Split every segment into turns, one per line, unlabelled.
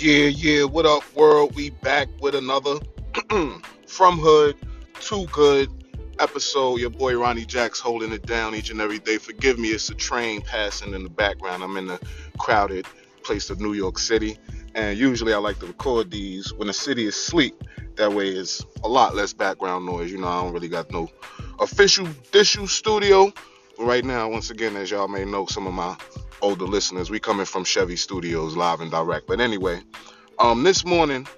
Yeah, yeah, what up, world? We back with another From Hood to Good episode. Your boy Ronnie Jacks holding it down each and every day. Forgive me, it's a train passing in the background. I'm in the crowded place of New York City, and usually I like to record these when the city is asleep. That way, it's a lot less background noise. You know, I don't really got no official issue studio. Right now, once again, as y'all may know, some of my older listeners. We coming from Chevy Studios live and direct. But anyway, um, this morning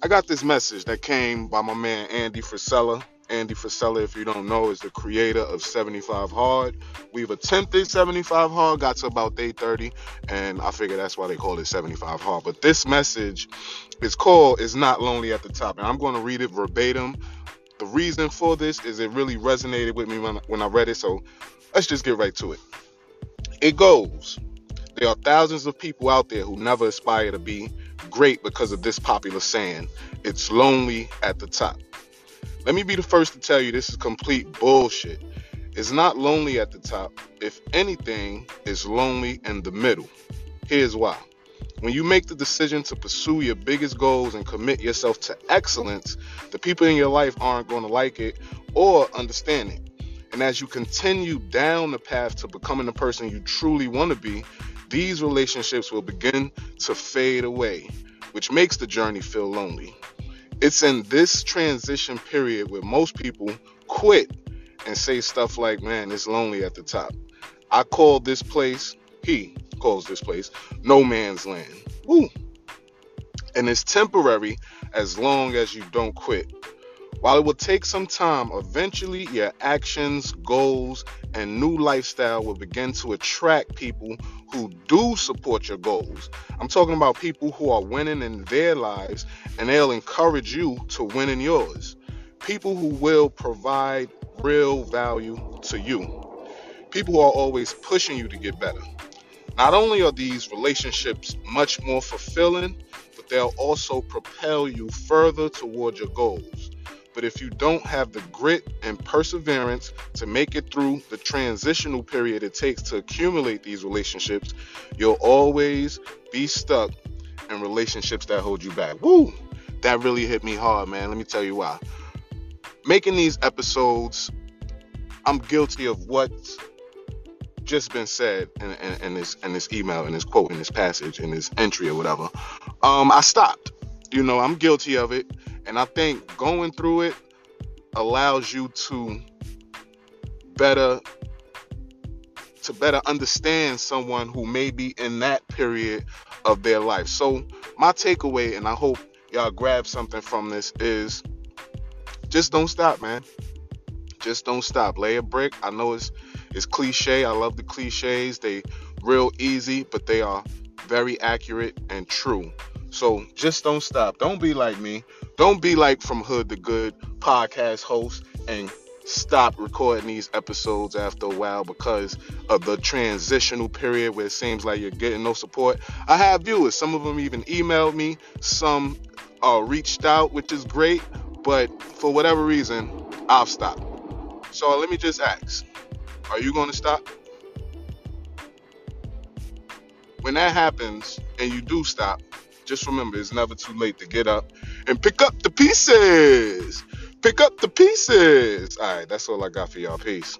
I got this message that came by my man Andy Frisella. Andy Frisella, if you don't know, is the creator of 75 Hard. We've attempted 75 Hard, got to about day 30, and I figure that's why they call it 75 Hard. But this message is called "Is Not Lonely at the Top," and I'm going to read it verbatim. The reason for this is it really resonated with me when, when I read it, so let's just get right to it. It goes. There are thousands of people out there who never aspire to be great because of this popular saying it's lonely at the top. Let me be the first to tell you this is complete bullshit. It's not lonely at the top. If anything, it's lonely in the middle. Here's why. When you make the decision to pursue your biggest goals and commit yourself to excellence, the people in your life aren't going to like it or understand it. And as you continue down the path to becoming the person you truly want to be, these relationships will begin to fade away, which makes the journey feel lonely. It's in this transition period where most people quit and say stuff like, man, it's lonely at the top. I call this place, he calls this place, no man's land. Woo. And it's temporary as long as you don't quit. While it will take some time, eventually your actions, goals, and new lifestyle will begin to attract people who do support your goals. I'm talking about people who are winning in their lives and they'll encourage you to win in yours. People who will provide real value to you. People who are always pushing you to get better. Not only are these relationships much more fulfilling, but they'll also propel you further toward your goals. But if you don't have the grit and perseverance to make it through the transitional period it takes to accumulate these relationships, you'll always be stuck in relationships that hold you back. Woo! That really hit me hard, man. Let me tell you why. Making these episodes, I'm guilty of what's just been said in, in, in this in this email, in this quote, in this passage, in this entry or whatever. Um, I stopped. You know, I'm guilty of it. And I think going through it allows you to better to better understand someone who may be in that period of their life. So my takeaway, and I hope y'all grab something from this, is just don't stop, man. Just don't stop. Lay a brick. I know it's it's cliche. I love the cliches. They real easy, but they are very accurate and true. So just don't stop. Don't be like me. Don't be like From Hood to Good podcast host and stop recording these episodes after a while because of the transitional period where it seems like you're getting no support. I have viewers. Some of them even emailed me. Some uh, reached out, which is great. But for whatever reason, I've stopped. So let me just ask Are you going to stop? When that happens and you do stop, just remember it's never too late to get up and pick up the pieces. Pick up the pieces. All right, that's all I got for y'all. Peace.